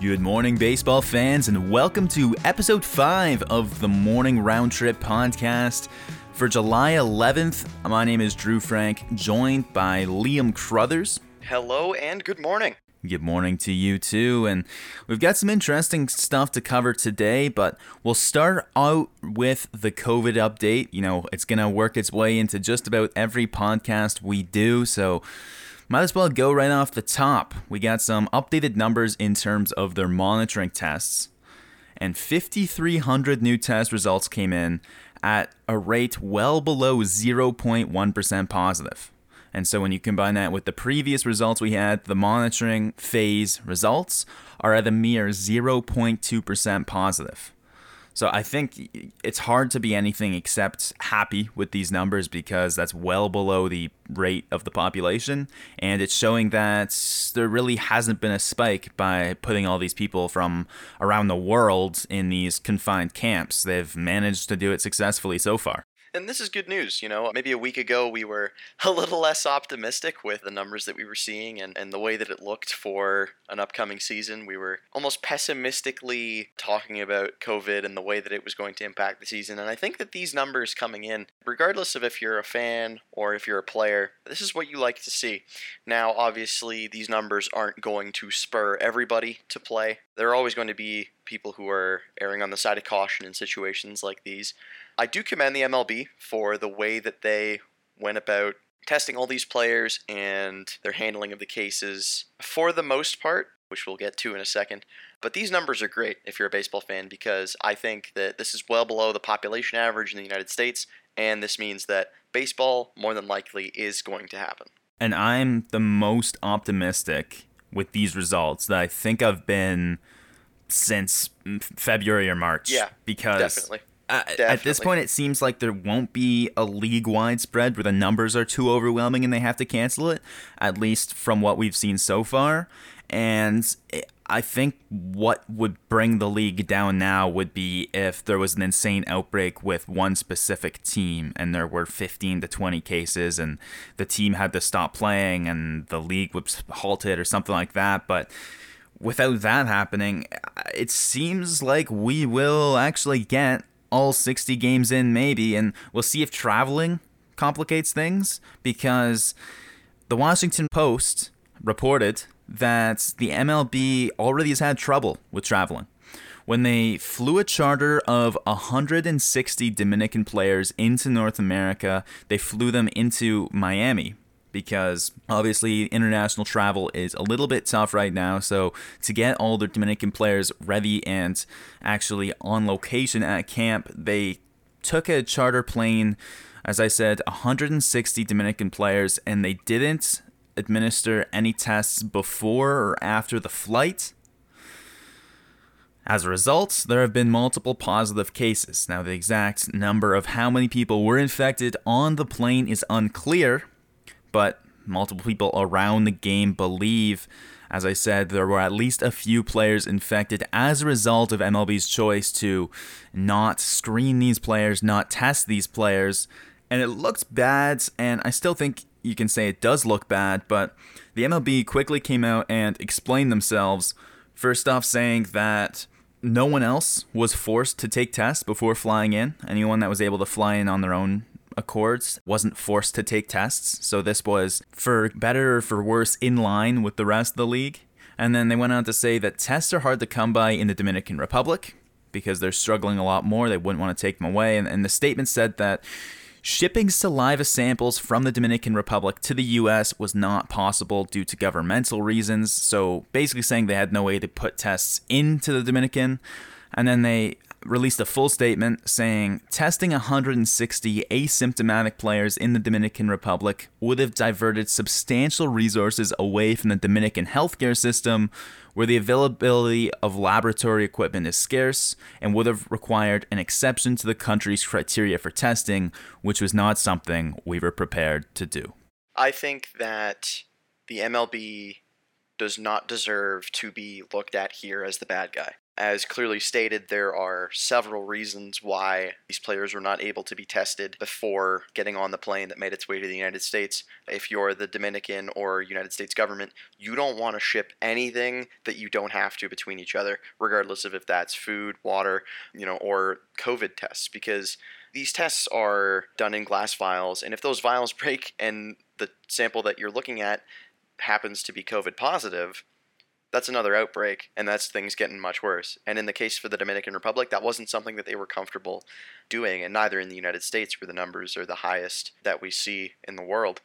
Good morning, baseball fans, and welcome to episode 5 of the Morning Round Trip podcast. For July 11th, my name is Drew Frank, joined by Liam Crothers. Hello and good morning. Good morning to you too. And we've got some interesting stuff to cover today, but we'll start out with the COVID update. You know, it's going to work its way into just about every podcast we do. So, might as well go right off the top. We got some updated numbers in terms of their monitoring tests, and 5,300 new test results came in at a rate well below 0.1% positive. And so when you combine that with the previous results we had, the monitoring phase results are at a mere 0.2% positive. So I think it's hard to be anything except happy with these numbers because that's well below the rate of the population. And it's showing that there really hasn't been a spike by putting all these people from around the world in these confined camps. They've managed to do it successfully so far. And this is good news. You know, maybe a week ago we were a little less optimistic with the numbers that we were seeing and, and the way that it looked for an upcoming season. We were almost pessimistically talking about COVID and the way that it was going to impact the season. And I think that these numbers coming in, regardless of if you're a fan or if you're a player, this is what you like to see. Now, obviously, these numbers aren't going to spur everybody to play. There are always going to be people who are erring on the side of caution in situations like these. I do commend the MLB for the way that they went about testing all these players and their handling of the cases for the most part, which we'll get to in a second. But these numbers are great if you're a baseball fan because I think that this is well below the population average in the United States, and this means that baseball more than likely is going to happen. And I'm the most optimistic with these results that I think I've been since February or March. Yeah, because definitely. Uh, at this point, it seems like there won't be a league wide spread where the numbers are too overwhelming and they have to cancel it, at least from what we've seen so far. And I think what would bring the league down now would be if there was an insane outbreak with one specific team and there were 15 to 20 cases and the team had to stop playing and the league was halted or something like that. But without that happening, it seems like we will actually get all 60 games in, maybe, and we'll see if traveling complicates things because the Washington Post reported that the MLB already has had trouble with traveling. When they flew a charter of 160 Dominican players into North America, they flew them into Miami because obviously international travel is a little bit tough right now. So to get all the Dominican players ready and actually on location at camp, they took a charter plane. As I said, 160 Dominican players, and they didn't administer any tests before or after the flight. As a result, there have been multiple positive cases. Now, the exact number of how many people were infected on the plane is unclear, but multiple people around the game believe, as I said, there were at least a few players infected as a result of MLB's choice to not screen these players, not test these players. And it looks bad, and I still think you can say it does look bad, but the MLB quickly came out and explained themselves. First off, saying that no one else was forced to take tests before flying in. Anyone that was able to fly in on their own Accords wasn't forced to take tests, so this was for better or for worse in line with the rest of the league. And then they went on to say that tests are hard to come by in the Dominican Republic because they're struggling a lot more. They wouldn't want to take them away. And, and the statement said that shipping saliva samples from the Dominican Republic to the US was not possible due to governmental reasons. So basically saying they had no way to put tests into the Dominican. And then they released a full statement saying testing 160 asymptomatic players in the Dominican Republic would have diverted substantial resources away from the Dominican healthcare system, where the availability of laboratory equipment is scarce, and would have required an exception to the country's criteria for testing, which was not something we were prepared to do. I think that the MLB does not deserve to be looked at here as the bad guy. As clearly stated, there are several reasons why these players were not able to be tested before getting on the plane that made its way to the United States. If you're the Dominican or United States government, you don't want to ship anything that you don't have to between each other, regardless of if that's food, water, you know, or COVID tests, because these tests are done in glass vials, and if those vials break and the sample that you're looking at happens to be COVID positive, that's another outbreak, and that's things getting much worse. And in the case for the Dominican Republic, that wasn't something that they were comfortable doing, and neither in the United States, where the numbers are the highest that we see in the world.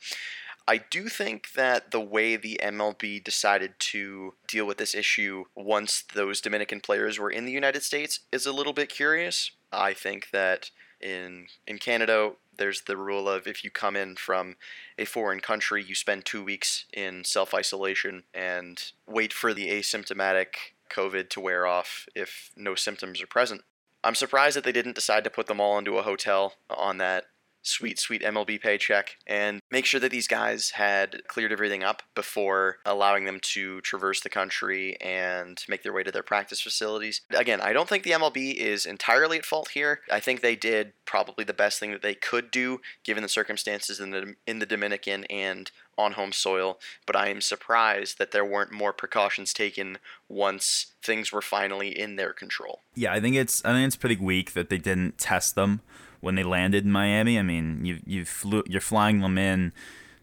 I do think that the way the MLB decided to deal with this issue once those Dominican players were in the United States is a little bit curious. I think that in in Canada, there's the rule of if you come in from a foreign country, you spend two weeks in self isolation and wait for the asymptomatic COVID to wear off if no symptoms are present. I'm surprised that they didn't decide to put them all into a hotel on that sweet, sweet MLB paycheck and make sure that these guys had cleared everything up before allowing them to traverse the country and make their way to their practice facilities. Again, I don't think the MLB is entirely at fault here. I think they did probably the best thing that they could do given the circumstances in the in the Dominican and on home soil, but I am surprised that there weren't more precautions taken once things were finally in their control. Yeah, I think it's I think it's pretty weak that they didn't test them when they landed in Miami. I mean, you you flew you're flying them in.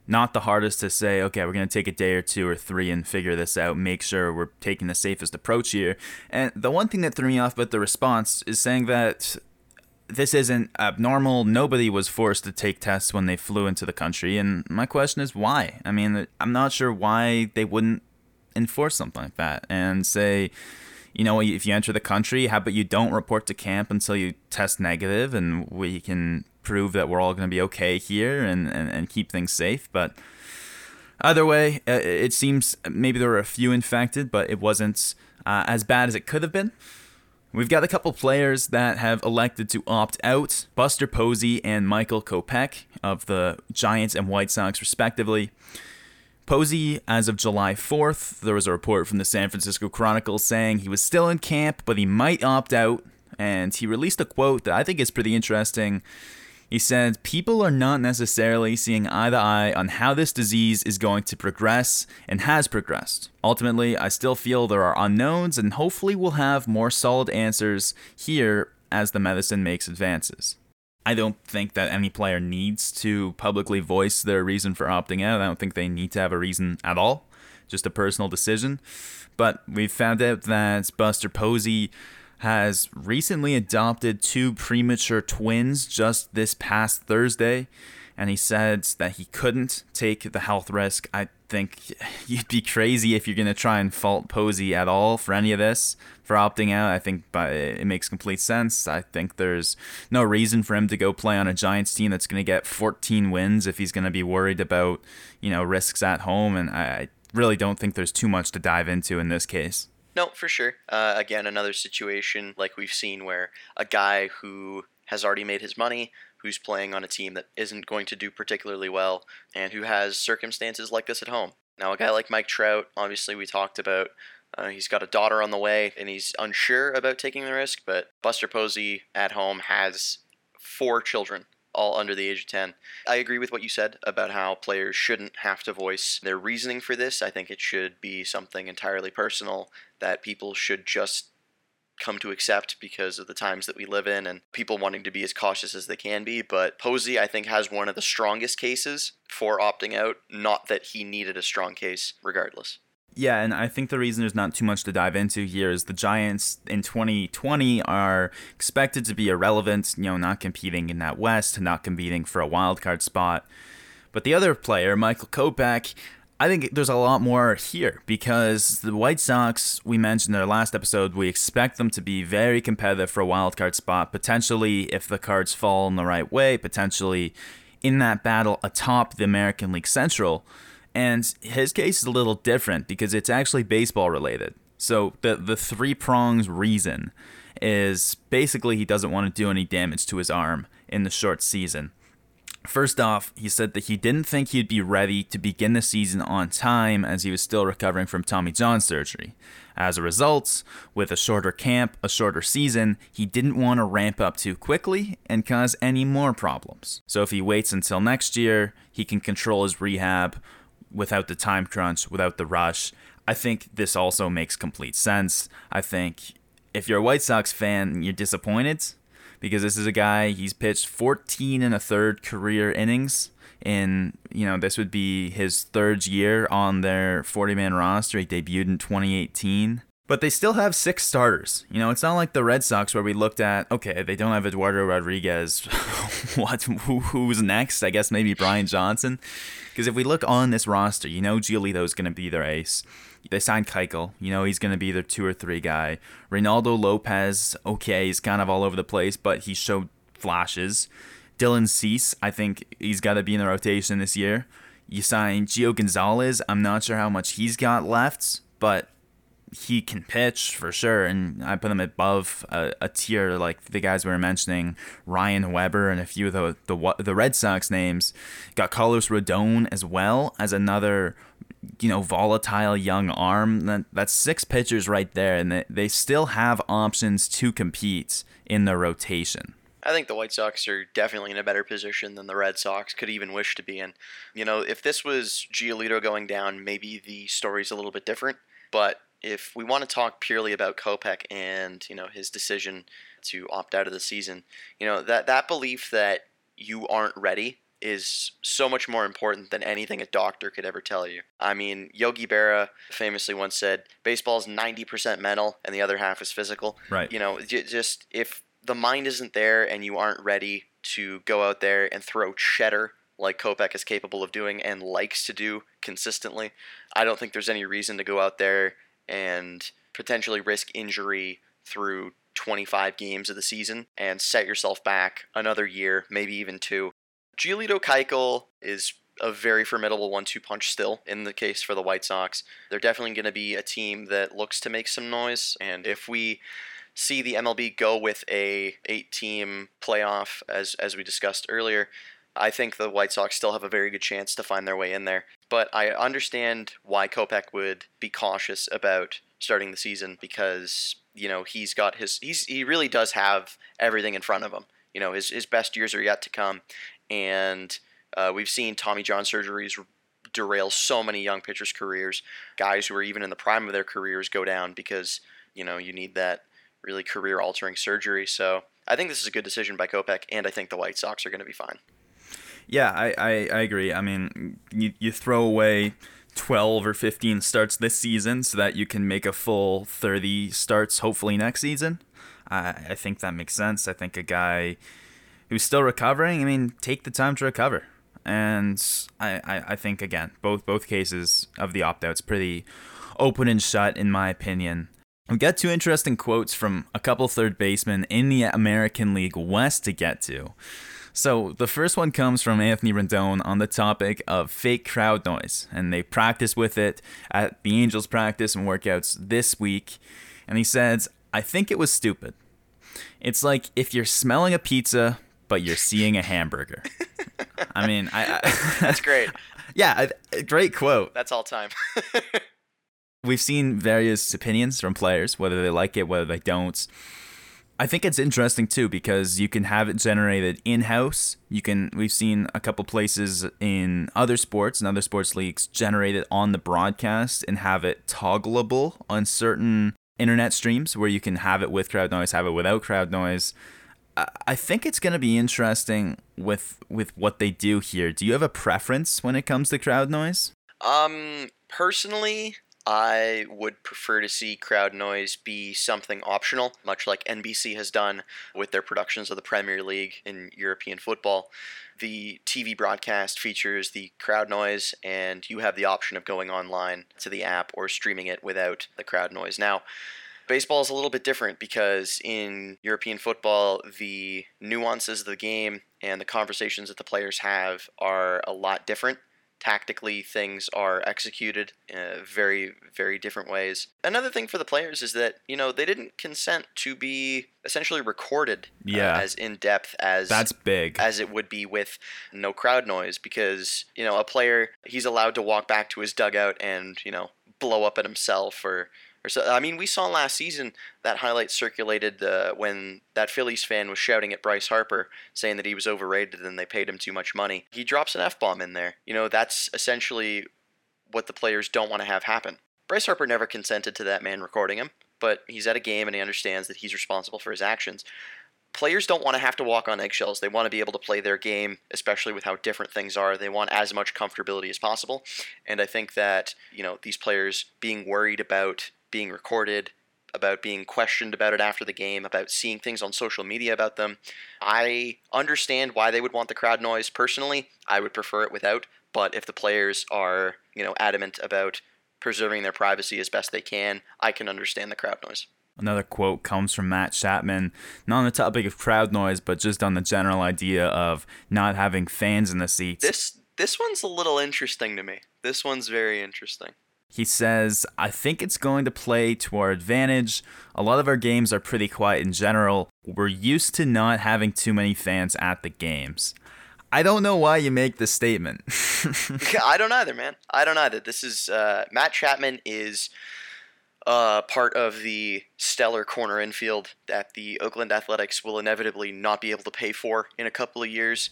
Not the hardest to say, okay, we're going to take a day or two or three and figure this out, make sure we're taking the safest approach here. And the one thing that threw me off about the response is saying that this isn't abnormal. Nobody was forced to take tests when they flew into the country. And my question is why? I mean, I'm not sure why they wouldn't enforce something like that and say, you know, if you enter the country, how about you don't report to camp until you test negative and we can prove that we're all going to be okay here and, and, and keep things safe. But either way, uh, it seems maybe there were a few infected, but it wasn't uh, as bad as it could have been. We've got a couple players that have elected to opt out Buster Posey and Michael Kopech of the Giants and White Sox, respectively. Posey, as of July 4th, there was a report from the San Francisco Chronicle saying he was still in camp, but he might opt out. And he released a quote that I think is pretty interesting. He said, People are not necessarily seeing eye to eye on how this disease is going to progress and has progressed. Ultimately, I still feel there are unknowns, and hopefully, we'll have more solid answers here as the medicine makes advances. I don't think that any player needs to publicly voice their reason for opting out. I don't think they need to have a reason at all, just a personal decision. But we've found out that Buster Posey has recently adopted two premature twins just this past Thursday. And he said that he couldn't take the health risk. I think you'd be crazy if you're going to try and fault Posey at all for any of this, for opting out. I think it makes complete sense. I think there's no reason for him to go play on a Giants team that's going to get 14 wins if he's going to be worried about, you know, risks at home. And I really don't think there's too much to dive into in this case. No, for sure. Uh, again, another situation like we've seen where a guy who has already made his money, who's playing on a team that isn't going to do particularly well, and who has circumstances like this at home. Now, a guy like Mike Trout, obviously, we talked about. Uh, he's got a daughter on the way, and he's unsure about taking the risk. But Buster Posey at home has four children, all under the age of 10. I agree with what you said about how players shouldn't have to voice their reasoning for this. I think it should be something entirely personal that people should just come to accept because of the times that we live in and people wanting to be as cautious as they can be. But Posey, I think, has one of the strongest cases for opting out. Not that he needed a strong case, regardless. Yeah, and I think the reason there's not too much to dive into here is the Giants in 2020 are expected to be irrelevant, you know, not competing in that West, not competing for a wild card spot. But the other player, Michael Kopech, I think there's a lot more here because the White Sox, we mentioned in our last episode, we expect them to be very competitive for a wild card spot, potentially if the cards fall in the right way, potentially in that battle atop the American League Central. And his case is a little different because it's actually baseball related. So the the three prongs reason is basically he doesn't want to do any damage to his arm in the short season. First off, he said that he didn't think he'd be ready to begin the season on time as he was still recovering from Tommy John surgery. As a result, with a shorter camp, a shorter season, he didn't want to ramp up too quickly and cause any more problems. So if he waits until next year, he can control his rehab without the time crunch, without the rush. I think this also makes complete sense. I think if you're a White Sox fan, you're disappointed because this is a guy he's pitched 14 and a third career innings in you know this would be his third year on their 40 man roster. He debuted in 2018 but they still have six starters. You know it's not like the red sox where we looked at okay they don't have eduardo rodriguez. What Who, who's next? I guess maybe brian johnson. Because if we look on this roster you know giolito is going to be their ace they signed Keuchel. You know, he's going to be their two or three guy. Reynaldo Lopez, okay, he's kind of all over the place, but he showed flashes. Dylan Cease, I think he's got to be in the rotation this year. You sign Gio Gonzalez. I'm not sure how much he's got left, but he can pitch for sure, and I put him above a, a, tier like the guys we were mentioning, Ryan Weber and a few of the the the Red Sox names. Got Carlos Rodon as well as another, you know, volatile young arm. That that's six pitchers right there, and they, they still have options to compete in the rotation. I think the White Sox are definitely in a better position than the Red Sox could even wish to be in. You know, if this was Giolito going down, maybe the story's a little bit different. But if we want to talk purely about Kopech and you know his decision to opt out of the season, you know that that belief that you aren't ready is so much more important than anything a doctor could ever tell you. I mean, Yogi Berra famously once said, "Baseball is ninety percent mental, and the other half is physical." Right. You know, just if the mind isn't there and you aren't ready to go out there and throw cheddar like Kopech is capable of doing and likes to do consistently, I don't think there's any reason to go out there and potentially risk injury through 25 games of the season and set yourself back another year, maybe even two. Giolito Keuchel is a very formidable one-two punch still in the case for the White Sox. They're definitely going to be a team that looks to make some noise, and if we see the MLB go with a eight-team playoff, as as we discussed earlier, I think the White Sox still have a very good chance to find their way in there. But I understand why Kopech would be cautious about starting the season because you know he's got his he's he really does have everything in front of him. You know his his best years are yet to come, and uh, we've seen Tommy John surgeries derail so many young pitchers' careers. Guys who are even in the prime of their careers go down because you know you need that really career altering surgery. So I think this is a good decision by Kopech, and I think the White Sox are going to be fine. Yeah, I, I, I agree. I mean, you, you throw away 12 or 15 starts this season so that you can make a full 30 starts hopefully next season. I, I think that makes sense. I think a guy who's still recovering, I mean, take the time to recover. And I, I, I think, again, both, both cases of the opt out's pretty open and shut, in my opinion. We've got two interesting quotes from a couple third basemen in the American League West to get to. So the first one comes from Anthony Rendon on the topic of fake crowd noise, and they practice with it at the Angels practice and workouts this week. And he says, "I think it was stupid. It's like if you're smelling a pizza but you're seeing a hamburger." I mean, I, I that's great. yeah, great quote. That's all time. We've seen various opinions from players, whether they like it, whether they don't. I think it's interesting too because you can have it generated in house. You can we've seen a couple places in other sports and other sports leagues generate it on the broadcast and have it toggleable on certain internet streams where you can have it with crowd noise, have it without crowd noise. I think it's going to be interesting with with what they do here. Do you have a preference when it comes to crowd noise? Um, personally, I would prefer to see crowd noise be something optional, much like NBC has done with their productions of the Premier League in European football. The TV broadcast features the crowd noise, and you have the option of going online to the app or streaming it without the crowd noise. Now, baseball is a little bit different because in European football, the nuances of the game and the conversations that the players have are a lot different. Tactically things are executed in very very different ways. Another thing for the players is that you know they didn't consent to be essentially recorded uh, as in depth as That's big. as it would be with no crowd noise because you know a player he's allowed to walk back to his dugout and you know blow up at himself or or so I mean we saw last season that highlight circulated uh, when that Phillies fan was shouting at Bryce Harper saying that he was overrated and they paid him too much money. He drops an F bomb in there. You know that's essentially what the players don't want to have happen. Bryce Harper never consented to that man recording him, but he's at a game and he understands that he's responsible for his actions players don't want to have to walk on eggshells. They want to be able to play their game, especially with how different things are. They want as much comfortability as possible. And I think that, you know, these players being worried about being recorded, about being questioned about it after the game, about seeing things on social media about them, I understand why they would want the crowd noise. Personally, I would prefer it without, but if the players are, you know, adamant about preserving their privacy as best they can, I can understand the crowd noise. Another quote comes from Matt Chapman, not on the topic of crowd noise, but just on the general idea of not having fans in the seats. This this one's a little interesting to me. This one's very interesting. He says, I think it's going to play to our advantage. A lot of our games are pretty quiet in general. We're used to not having too many fans at the games. I don't know why you make this statement. I don't either, man. I don't either. This is uh, Matt Chapman is uh, part of the stellar corner infield that the Oakland Athletics will inevitably not be able to pay for in a couple of years,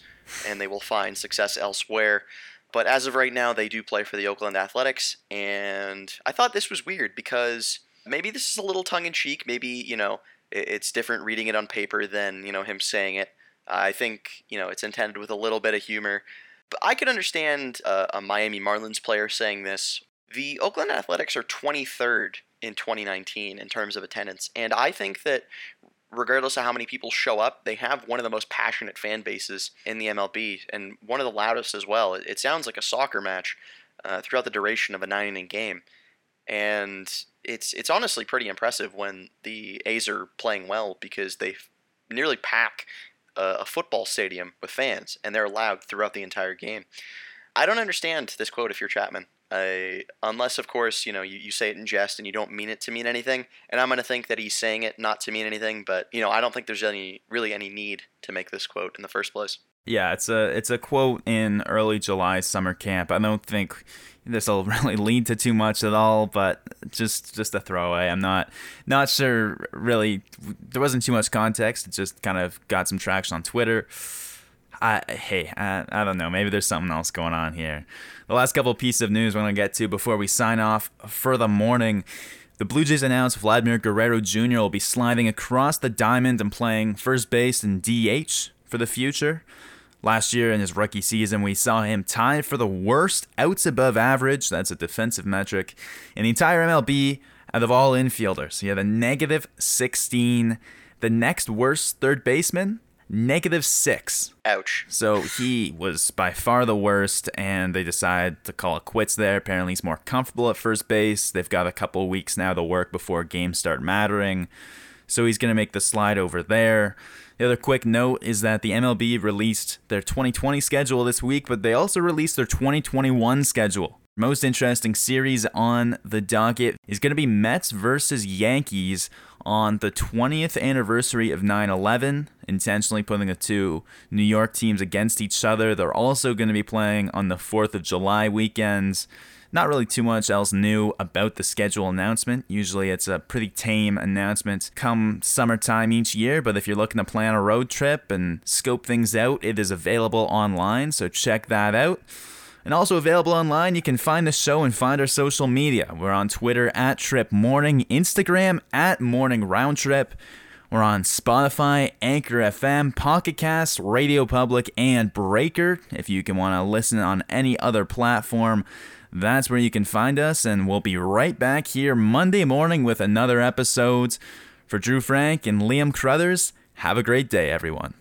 and they will find success elsewhere. But as of right now, they do play for the Oakland Athletics, and I thought this was weird because maybe this is a little tongue in cheek. Maybe you know it's different reading it on paper than you know him saying it. I think you know it's intended with a little bit of humor. But I could understand uh, a Miami Marlins player saying this. The Oakland Athletics are 23rd in 2019 in terms of attendance, and I think that regardless of how many people show up, they have one of the most passionate fan bases in the MLB and one of the loudest as well. It, sounds like a soccer match uh, throughout the duration of a nine inning game, and it's it's honestly pretty impressive when the A's are playing well because they nearly pack a, a football stadium with fans and they're loud throughout the entire game. I don't understand this quote if you're Chapman. Unless, of course, you know, you, you say it in jest and you don't mean it to mean anything. And I'm going to think that he's saying it not to mean anything. But, you know, I don't think there's any really any need to make this quote in the first place. Yeah, it's a it's a quote in early July summer camp. I don't think this will really lead to too much at all, but just just a throwaway. I'm not not sure really. There wasn't too much context. It just kind of got some traction on Twitter. I hey, I, I don't know. Maybe there's something else going on here. The last couple pieces of news we're gonna get to before we sign off for the morning. The Blue Jays announced Vladimir Guerrero Jr. will be sliding across the diamond and playing first base and DH for the future. Last year in his rookie season, we saw him tied for the worst outs above average, that's a defensive metric, in the entire MLB out of all infielders. He had a negative 16. The next worst third baseman, negative 6. Ouch. So he was by far the worst, and they decide to call it quits there. Apparently, he's more comfortable at first base. They've got a couple weeks now to work before games start mattering. So he's going to make the slide over there. The other quick note is that the MLB released their 2020 schedule this week, but they also released their 2021 schedule. Most interesting series on the docket is going to be Mets versus Yankees on the 20th anniversary of 9 11, intentionally putting the two New York teams against each other. They're also going to be playing on the 4th of July weekends. Not really too much else new about the schedule announcement. Usually it's a pretty tame announcement come summertime each year, but if you're looking to plan a road trip and scope things out, it is available online, so check that out. And also available online, you can find the show and find our social media. We're on Twitter at Trip Morning, Instagram at Morning Round Trip. We're on Spotify, Anchor FM, Pocket Cast, Radio Public, and Breaker. If you can want to listen on any other platform, that's where you can find us. And we'll be right back here Monday morning with another episode. For Drew Frank and Liam Crothers, have a great day, everyone.